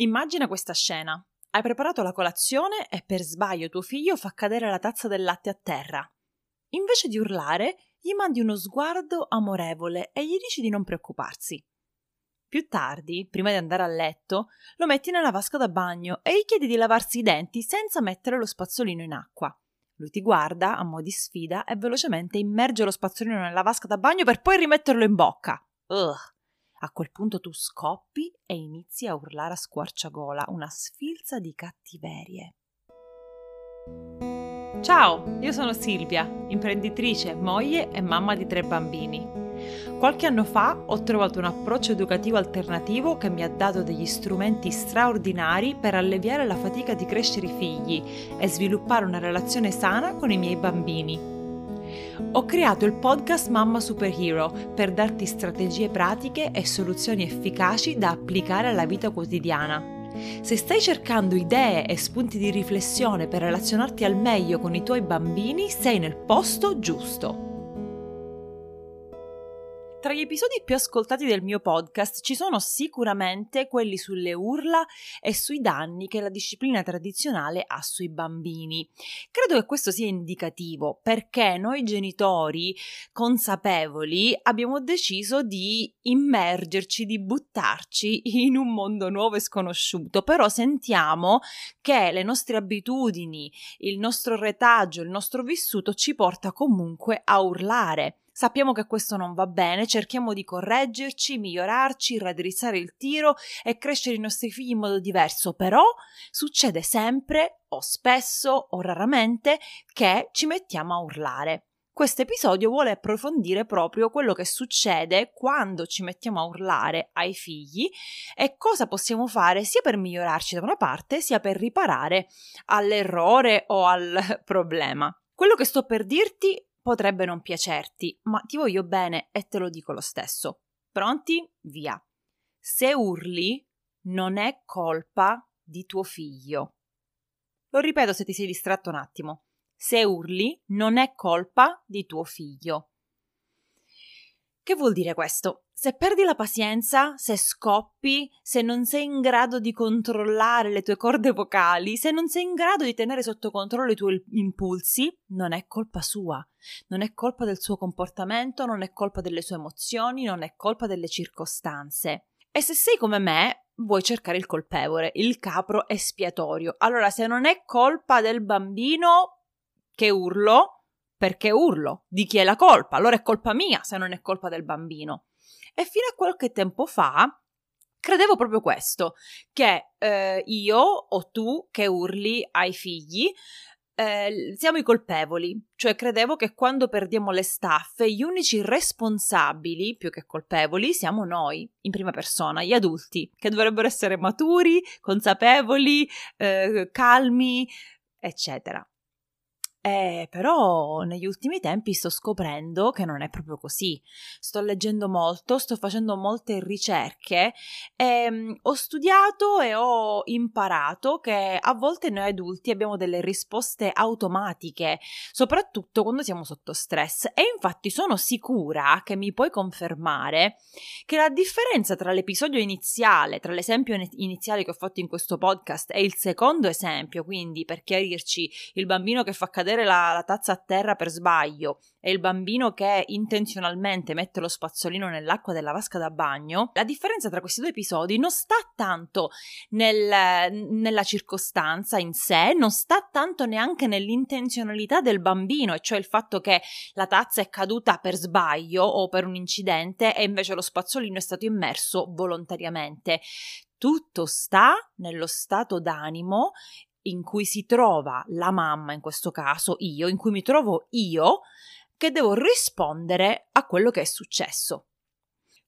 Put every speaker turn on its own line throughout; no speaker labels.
Immagina questa scena. Hai preparato la colazione e per sbaglio tuo figlio fa cadere la tazza del latte a terra. Invece di urlare, gli mandi uno sguardo amorevole e gli dici di non preoccuparsi. Più tardi, prima di andare a letto, lo metti nella vasca da bagno e gli chiedi di lavarsi i denti senza mettere lo spazzolino in acqua. Lui ti guarda a mo' di sfida e velocemente immerge lo spazzolino nella vasca da bagno per poi rimetterlo in bocca. Ugh. A quel punto tu scoppi e inizi a urlare a squarciagola una sfilza di cattiverie. Ciao, io sono Silvia, imprenditrice, moglie e mamma di tre bambini. Qualche anno fa ho trovato un approccio educativo alternativo che mi ha dato degli strumenti straordinari per alleviare la fatica di crescere i figli e sviluppare una relazione sana con i miei bambini. Ho creato il podcast Mamma Superhero per darti strategie pratiche e soluzioni efficaci da applicare alla vita quotidiana. Se stai cercando idee e spunti di riflessione per relazionarti al meglio con i tuoi bambini, sei nel posto giusto. Tra gli episodi più ascoltati del mio podcast ci sono sicuramente quelli sulle urla e sui danni che la disciplina tradizionale ha sui bambini. Credo che questo sia indicativo perché noi genitori consapevoli abbiamo deciso di immergerci, di buttarci in un mondo nuovo e sconosciuto, però sentiamo che le nostre abitudini, il nostro retaggio, il nostro vissuto ci porta comunque a urlare Sappiamo che questo non va bene, cerchiamo di correggerci, migliorarci, raddrizzare il tiro e crescere i nostri figli in modo diverso, però succede sempre o spesso o raramente che ci mettiamo a urlare. Questo episodio vuole approfondire proprio quello che succede quando ci mettiamo a urlare ai figli e cosa possiamo fare sia per migliorarci da una parte sia per riparare all'errore o al problema. Quello che sto per dirti potrebbe non piacerti, ma ti voglio bene e te lo dico lo stesso. Pronti? Via. Se urli, non è colpa di tuo figlio. Lo ripeto se ti sei distratto un attimo. Se urli, non è colpa di tuo figlio. Che vuol dire questo? Se perdi la pazienza, se scoppi, se non sei in grado di controllare le tue corde vocali, se non sei in grado di tenere sotto controllo i tuoi impulsi, non è colpa sua, non è colpa del suo comportamento, non è colpa delle sue emozioni, non è colpa delle circostanze. E se sei come me, vuoi cercare il colpevole, il capro espiatorio. Allora, se non è colpa del bambino che urlo, perché urlo? Di chi è la colpa? Allora è colpa mia se non è colpa del bambino. E fino a qualche tempo fa credevo proprio questo, che eh, io o tu che urli ai figli eh, siamo i colpevoli, cioè credevo che quando perdiamo le staffe gli unici responsabili, più che colpevoli, siamo noi, in prima persona, gli adulti, che dovrebbero essere maturi, consapevoli, eh, calmi, eccetera. Eh, però negli ultimi tempi sto scoprendo che non è proprio così. Sto leggendo molto, sto facendo molte ricerche e um, ho studiato e ho imparato che a volte noi adulti abbiamo delle risposte automatiche, soprattutto quando siamo sotto stress. E infatti sono sicura che mi puoi confermare che la differenza tra l'episodio iniziale, tra l'esempio iniziale che ho fatto in questo podcast e il secondo esempio, quindi per chiarirci il bambino che fa cadere cadere la, la tazza a terra per sbaglio e il bambino che intenzionalmente mette lo spazzolino nell'acqua della vasca da bagno, la differenza tra questi due episodi non sta tanto nel, nella circostanza in sé, non sta tanto neanche nell'intenzionalità del bambino, e cioè il fatto che la tazza è caduta per sbaglio o per un incidente e invece lo spazzolino è stato immerso volontariamente. Tutto sta nello stato d'animo in cui si trova la mamma, in questo caso io, in cui mi trovo io, che devo rispondere a quello che è successo.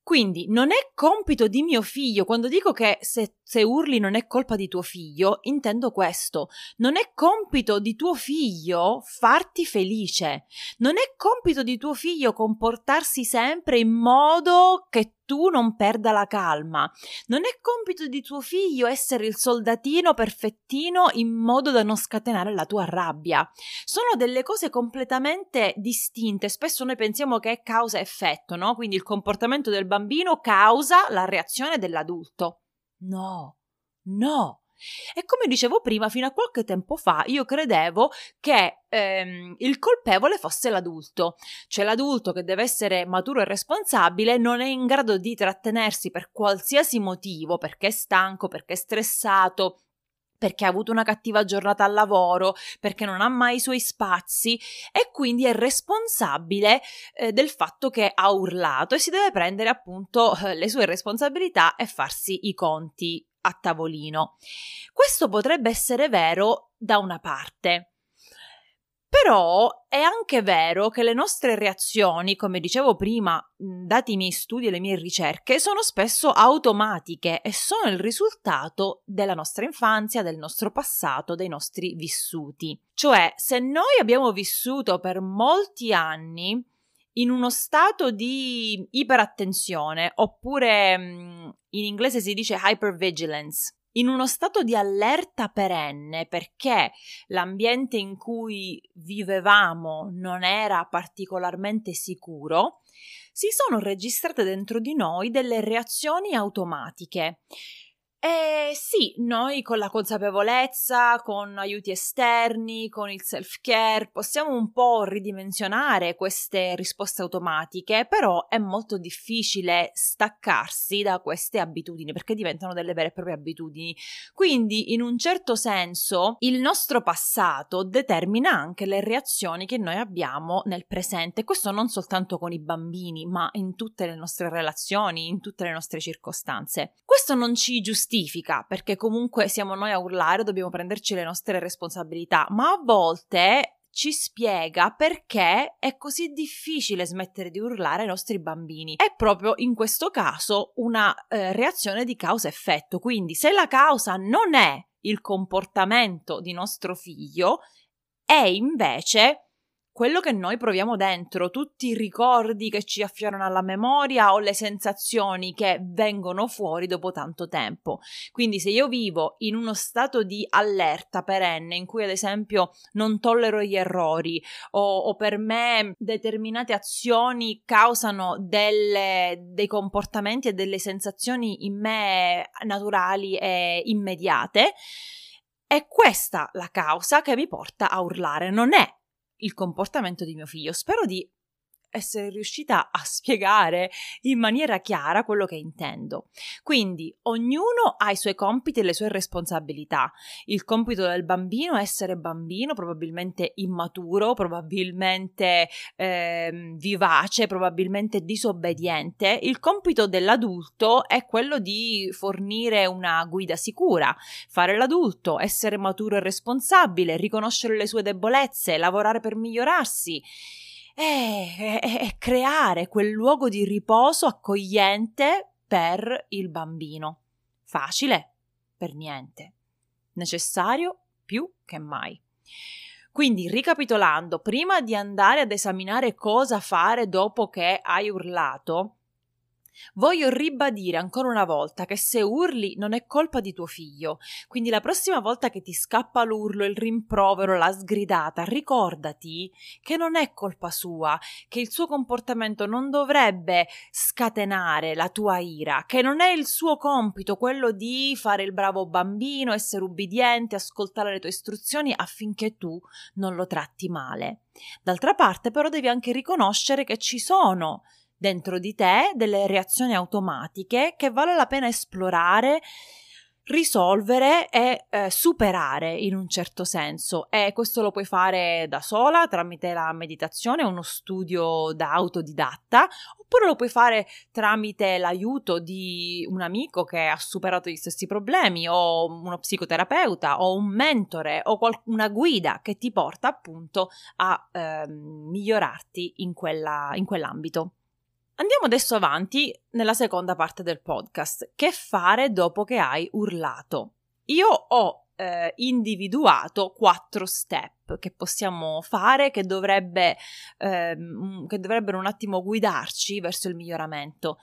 Quindi non è compito di mio figlio, quando dico che se, se, urli non è colpa di tuo figlio, intendo questo, non è compito di tuo figlio farti felice, non è compito di tuo figlio comportarsi sempre in modo che tu non perda la calma. Non è compito di tuo figlio essere il soldatino perfettino in modo da non scatenare la tua rabbia. Sono delle cose completamente distinte. Spesso noi pensiamo che è causa-effetto, no? Quindi il comportamento del bambino causa la reazione dell'adulto. No, No, e come dicevo prima, fino a qualche tempo fa io credevo che ehm, il colpevole fosse l'adulto, cioè l'adulto che deve essere maturo e responsabile non è in grado di trattenersi per qualsiasi motivo, perché è stanco, perché è stressato, perché ha avuto una cattiva giornata al lavoro, perché non ha mai i suoi spazi e quindi è responsabile eh, del fatto che ha urlato e si deve prendere appunto le sue responsabilità e farsi i conti a tavolino. Questo potrebbe essere vero da una parte. Però è anche vero che le nostre reazioni, come dicevo prima, dati i miei studi e le mie ricerche, sono spesso automatiche e sono il risultato della nostra infanzia, del nostro passato, dei nostri vissuti. Cioè, se noi abbiamo vissuto per molti anni in uno stato di iperattenzione oppure in inglese si dice hypervigilance, in uno stato di allerta perenne perché l'ambiente in cui vivevamo non era particolarmente sicuro, si sono registrate dentro di noi delle reazioni automatiche eh sì, noi con la consapevolezza, con aiuti esterni, con il self-care, possiamo un po' ridimensionare queste risposte automatiche, però è molto difficile staccarsi da queste abitudini perché diventano delle vere e proprie abitudini. Quindi, in un certo senso, il nostro passato determina anche le reazioni che noi abbiamo nel presente, questo non soltanto con i bambini, ma in tutte le nostre relazioni, in tutte le nostre circostanze. Questo non ci giustifica giustifica, perché comunque siamo noi a urlare, dobbiamo prenderci le nostre responsabilità, ma a volte ci spiega perché è così difficile smettere di urlare ai nostri bambini. È proprio in questo caso una eh, reazione di causa-effetto, quindi se la causa non è il comportamento di nostro figlio, è invece quello che noi proviamo dentro, tutti i ricordi che ci affiorano alla memoria o le sensazioni che vengono fuori dopo tanto tempo. Quindi se io vivo in uno stato di allerta perenne in cui ad esempio non tollero gli errori o, o per me determinate azioni causano delle, dei comportamenti e delle sensazioni in me naturali e immediate, è questa la causa che mi porta a urlare, non è il comportamento di mio figlio. Spero di essere riuscita a spiegare in maniera chiara quello che intendo. Quindi ognuno ha i suoi compiti e le sue responsabilità. Il compito del bambino è essere bambino, probabilmente immaturo, probabilmente eh, vivace, probabilmente disobbediente. Il compito dell'adulto è quello di fornire una guida sicura, fare l'adulto, essere maturo e responsabile, riconoscere le sue debolezze, lavorare per migliorarsi è, è, è creare quel luogo di riposo accogliente per il bambino. Facile? Per niente. Necessario più che mai. Quindi, ricapitolando, prima di andare ad esaminare cosa fare dopo che hai urlato, Voglio ribadire ancora una volta che se urli non è colpa di tuo figlio, quindi la prossima volta che ti scappa l'urlo, il rimprovero, la sgridata, ricordati che non è colpa sua, che il suo comportamento non dovrebbe scatenare la tua ira, che non è il suo compito quello di fare il bravo bambino, essere ubbidiente, ascoltare le tue istruzioni affinché tu non lo tratti male. D'altra parte però devi anche riconoscere che ci sono dentro di te delle reazioni automatiche che vale la pena esplorare risolvere e eh, superare in un certo senso e questo lo puoi fare da sola tramite la meditazione, uno studio da autodidatta oppure lo puoi fare tramite l'aiuto di un amico che ha superato gli stessi problemi o uno psicoterapeuta o un mentore o qual- una guida che ti porta appunto a eh, migliorarti in, quella, in quell'ambito. Andiamo adesso avanti nella seconda parte del podcast. Che fare dopo che hai urlato? Io ho eh, individuato quattro step che possiamo fare che, dovrebbe, ehm, che dovrebbero un attimo guidarci verso il miglioramento.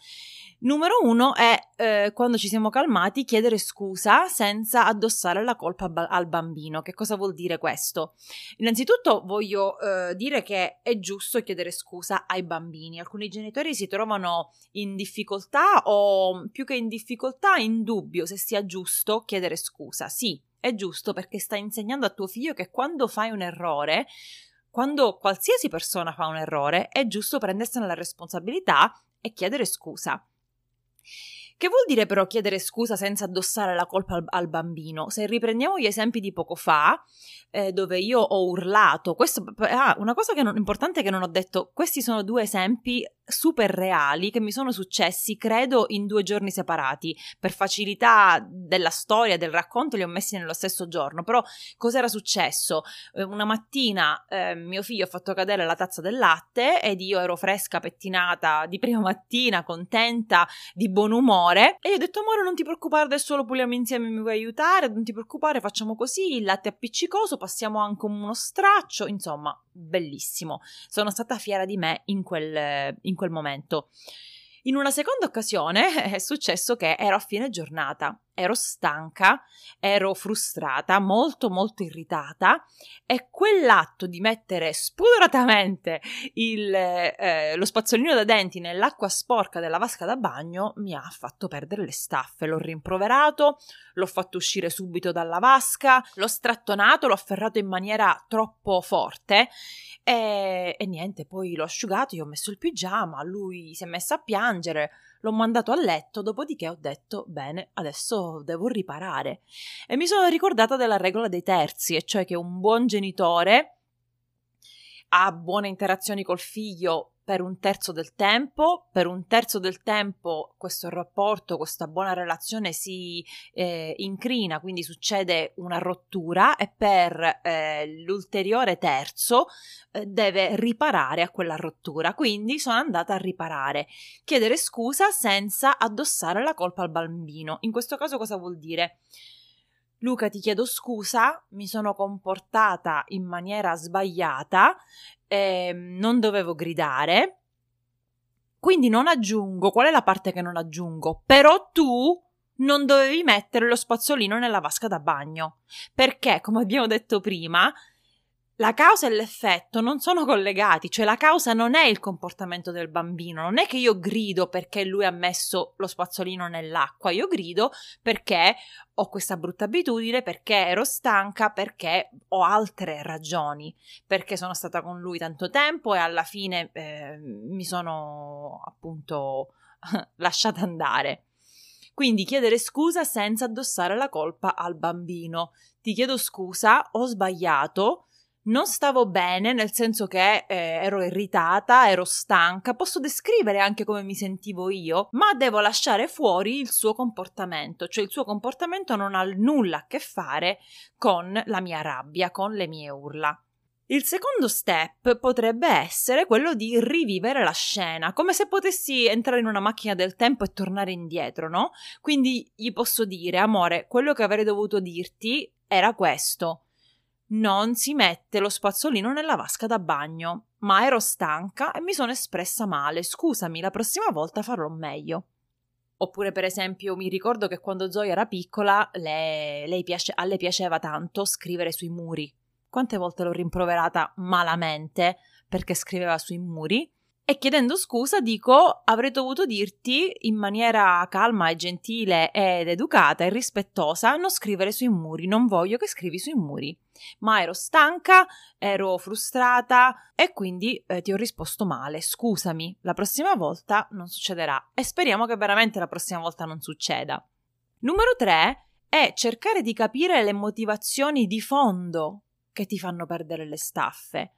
Numero uno è eh, quando ci siamo calmati chiedere scusa senza addossare la colpa al bambino. Che cosa vuol dire questo? Innanzitutto voglio eh, dire che è giusto chiedere scusa ai bambini. Alcuni genitori si trovano in difficoltà o più che in difficoltà in dubbio se sia giusto chiedere scusa. Sì, è giusto perché stai insegnando a tuo figlio che quando fai un errore quando qualsiasi persona fa un errore, è giusto prendersene la responsabilità e chiedere scusa. Che vuol dire però chiedere scusa senza addossare la colpa al, al bambino? Se riprendiamo gli esempi di poco fa, eh, dove io ho urlato, questo, ah, una cosa che non, importante che non ho detto, questi sono due esempi super reali che mi sono successi, credo, in due giorni separati. Per facilità della storia, del racconto, li ho messi nello stesso giorno. Però cos'era successo? Eh, una mattina eh, mio figlio ha fatto cadere la tazza del latte ed io ero fresca, pettinata di prima mattina, contenta, di buon umore. E io ho detto, amore, non ti preoccupare, adesso lo puliamo insieme, mi vuoi aiutare? Non ti preoccupare, facciamo così, il latte appiccicoso, passiamo anche uno straccio. Insomma, bellissimo. Sono stata fiera di me in quel, in quel momento. In una seconda occasione è successo che ero a fine giornata, ero stanca, ero frustrata, molto molto irritata e quell'atto di mettere spudoratamente il, eh, lo spazzolino da denti nell'acqua sporca della vasca da bagno mi ha fatto perdere le staffe. L'ho rimproverato, l'ho fatto uscire subito dalla vasca, l'ho strattonato, l'ho afferrato in maniera troppo forte e, e niente, poi l'ho asciugato, gli ho messo il pigiama, lui si è messo a piangere, l'ho mandato a letto, dopodiché ho detto bene, adesso devo riparare. E mi sono ricordata della regola dei terzi, e cioè che un buon genitore ha buone interazioni col figlio per un terzo del tempo, per un terzo del tempo questo rapporto, questa buona relazione si eh, incrina, quindi succede una rottura e per eh, l'ulteriore terzo eh, deve riparare a quella rottura. Quindi sono andata a riparare, chiedere scusa senza addossare la colpa al bambino. In questo caso cosa vuol dire? Luca, ti chiedo scusa, mi sono comportata in maniera sbagliata, eh, non dovevo gridare. Quindi non aggiungo, qual è la parte che non aggiungo? Però tu non dovevi mettere lo spazzolino nella vasca da bagno. Perché, come abbiamo detto prima, la causa e l'effetto non sono collegati, cioè la causa non è il comportamento del bambino, non è che io grido perché lui ha messo lo spazzolino nell'acqua, io grido perché ho questa brutta abitudine, perché ero stanca, perché ho altre ragioni, perché sono stata con lui tanto tempo e alla fine eh, mi sono appunto lasciata andare. Quindi chiedere scusa senza addossare la colpa al bambino. Ti chiedo scusa, ho sbagliato, non stavo bene, nel senso che eh, ero irritata, ero stanca, posso descrivere anche come mi sentivo io, ma devo lasciare fuori il suo comportamento, cioè il suo comportamento non ha nulla a che fare con la mia rabbia, con le mie urla. Il secondo step potrebbe essere quello di rivivere la scena, come se potessi entrare in una macchina del tempo e tornare indietro, no? Quindi gli posso dire, amore, quello che avrei dovuto dirti era questo non si mette lo spazzolino nella vasca da bagno. Ma ero stanca e mi sono espressa male. Scusami, la prossima volta farò meglio. Oppure, per esempio, mi ricordo che quando Zoe era piccola, lei, lei piace, a lei piaceva tanto scrivere sui muri. Quante volte l'ho rimproverata malamente perché scriveva sui muri? E chiedendo scusa dico avrei dovuto dirti in maniera calma e gentile ed educata e rispettosa non scrivere sui muri, non voglio che scrivi sui muri. Ma ero stanca, ero frustrata e quindi eh, ti ho risposto male. Scusami, la prossima volta non succederà e speriamo che veramente la prossima volta non succeda. Numero 3 è cercare di capire le motivazioni di fondo che ti fanno perdere le staffe.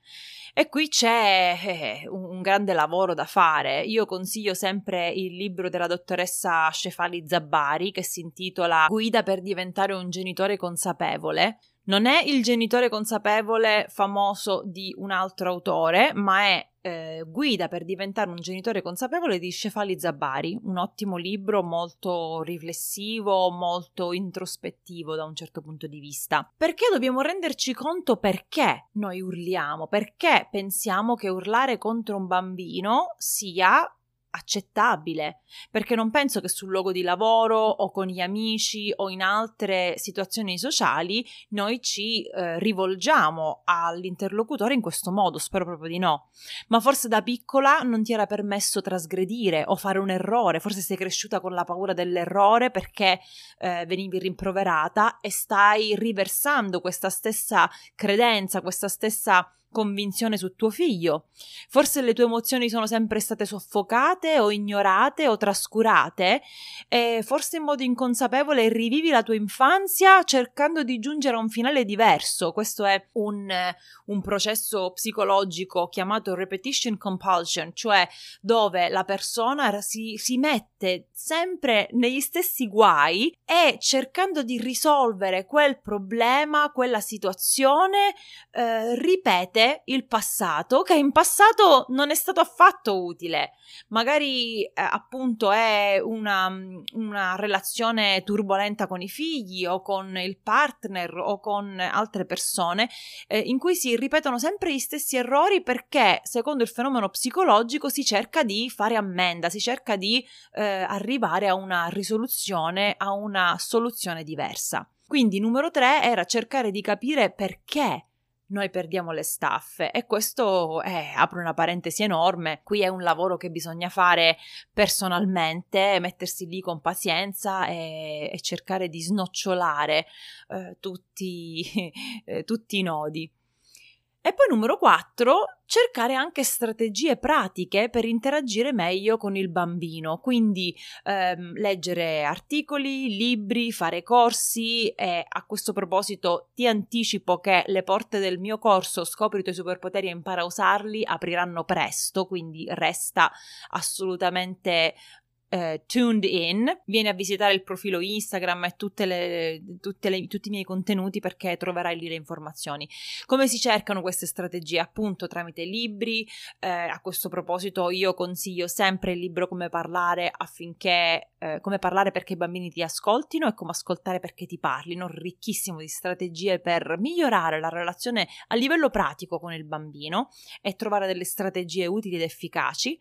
E qui c'è eh, un grande lavoro da fare. Io consiglio sempre il libro della dottoressa Cefali Zabbari che si intitola Guida per diventare un genitore consapevole. Non è il genitore consapevole famoso di un altro autore, ma è eh, Guida per diventare un genitore consapevole di Cefali Zabari, un ottimo libro molto riflessivo, molto introspettivo da un certo punto di vista. Perché dobbiamo renderci conto perché noi urliamo, perché pensiamo che urlare contro un bambino sia accettabile, perché non penso che sul luogo di lavoro o con gli amici o in altre situazioni sociali noi ci eh, rivolgiamo all'interlocutore in questo modo, spero proprio di no. Ma forse da piccola non ti era permesso trasgredire o fare un errore, forse sei cresciuta con la paura dell'errore perché eh, venivi rimproverata e stai riversando questa stessa credenza, questa stessa convinzione su tuo figlio. Forse le tue emozioni sono sempre state soffocate o ignorate o trascurate e forse in modo inconsapevole rivivi la tua infanzia cercando di giungere a un finale diverso. Questo è un, un processo psicologico chiamato repetition compulsion, cioè dove la persona si, si mette sempre negli stessi guai e cercando di risolvere quel problema, quella situazione, eh, ripete ripete il passato che in passato non è stato affatto utile. Magari eh, appunto è una, una relazione turbolenta con i figli o con il partner o con altre persone eh, in cui si ripetono sempre gli stessi errori perché secondo il fenomeno psicologico si cerca di fare ammenda, si cerca di eh, arrivare a una risoluzione, a una soluzione diversa. Quindi numero tre era cercare di capire perché noi perdiamo le staffe e questo è, apro una parentesi enorme, qui è un lavoro che bisogna fare personalmente, mettersi lì con pazienza e, e cercare di snocciolare eh, tutti, eh, tutti i nodi. E poi numero 4, cercare anche strategie pratiche per interagire meglio con il bambino, quindi ehm, leggere articoli, libri, fare corsi e a questo proposito ti anticipo che le porte del mio corso Scopri i tuoi superpoteri e impara a usarli apriranno presto, quindi resta assolutamente eh, tuned in, vieni a visitare il profilo Instagram e tutte le, tutte le, tutti i miei contenuti perché troverai lì le informazioni. Come si cercano queste strategie? Appunto tramite libri, eh, a questo proposito io consiglio sempre il libro Come parlare affinché, eh, come parlare perché i bambini ti ascoltino e come ascoltare perché ti parlino, ricchissimo di strategie per migliorare la relazione a livello pratico con il bambino e trovare delle strategie utili ed efficaci.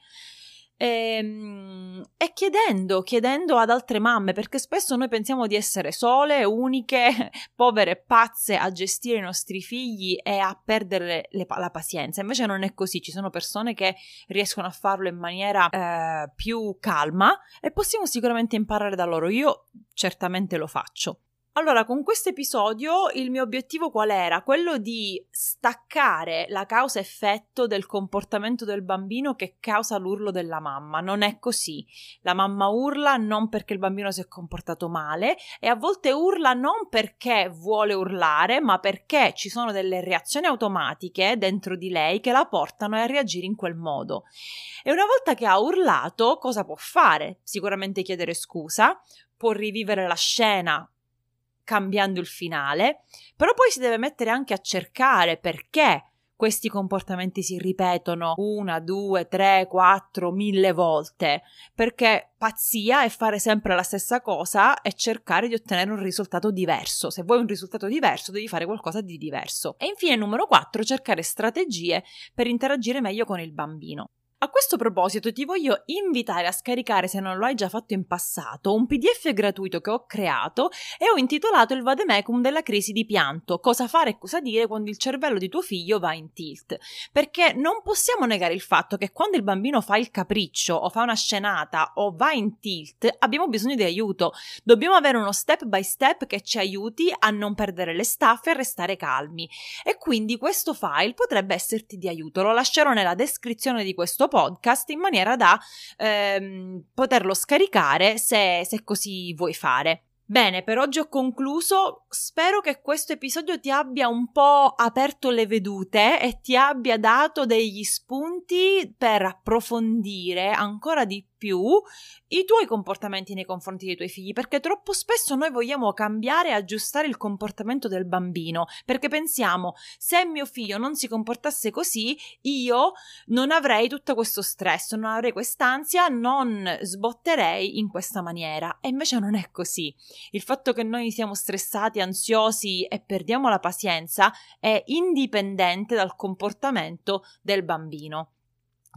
E, ehm, e, chiedendo, chiedendo ad altre mamme, perché spesso noi pensiamo di essere sole, uniche, povere, pazze a gestire i nostri figli e a perdere le, la pazienza. Invece non è così, ci sono persone che riescono a farlo in maniera eh, più calma e possiamo sicuramente imparare da loro. Io certamente lo faccio. Allora, con questo episodio il mio obiettivo qual era? Quello di staccare la causa-effetto del comportamento del bambino che causa l'urlo della mamma. Non è così. La mamma urla non perché il bambino si è comportato male e a volte urla non perché vuole urlare, ma perché ci sono delle reazioni automatiche dentro di lei che la portano a reagire in quel modo. E una volta che ha urlato, cosa può fare? Sicuramente chiedere scusa, può rivivere la scena cambiando il finale, però poi si deve mettere anche a cercare perché questi comportamenti si ripetono una, due, tre, quattro, mille volte, perché pazzia è fare sempre la stessa cosa e cercare di ottenere un risultato diverso. Se vuoi un risultato diverso, devi fare qualcosa di diverso. E infine, numero 4, cercare strategie per interagire meglio con il bambino. A questo proposito ti voglio invitare a scaricare, se non lo hai già fatto in passato, un PDF gratuito che ho creato e ho intitolato il vademecum della crisi di pianto, cosa fare e cosa dire quando il cervello di tuo figlio va in tilt. Perché non possiamo negare il fatto che quando il bambino fa il capriccio o fa una scenata o va in tilt, abbiamo bisogno di aiuto. Dobbiamo avere uno step by step che ci aiuti a non perdere le staffe e a restare calmi. E quindi questo file potrebbe esserti di aiuto. Lo lascerò nella descrizione di podcast in maniera da ehm, poterlo scaricare se, se così vuoi fare. Bene, per oggi ho concluso. Spero che questo episodio ti abbia un po' aperto le vedute e ti abbia dato degli spunti per approfondire ancora di più i tuoi comportamenti nei confronti dei tuoi figli, perché troppo spesso noi vogliamo cambiare e aggiustare il comportamento del bambino, perché pensiamo se mio figlio non si comportasse così, io non avrei tutto questo stress, non avrei quest'ansia, non sbotterei in questa maniera. E invece non è così. Il fatto che noi siamo stressati, ansiosi e perdiamo la pazienza è indipendente dal comportamento del bambino.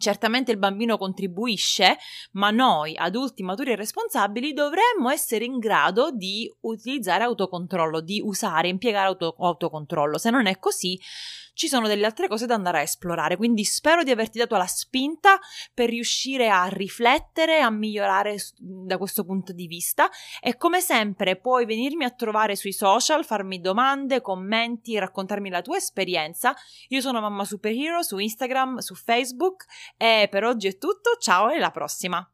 Certamente il bambino contribuisce, ma noi, adulti maturi e responsabili, dovremmo essere in grado di utilizzare autocontrollo, di usare, impiegare auto- autocontrollo. Se non è così, ci sono delle altre cose da andare a esplorare. Quindi spero di averti dato la spinta per riuscire a riflettere, a migliorare da questo punto di vista. E come sempre puoi venirmi a trovare sui social, farmi domande, commenti, raccontarmi la tua esperienza. Io sono Mamma Superhero su Instagram, su Facebook e per oggi è tutto. Ciao e alla prossima!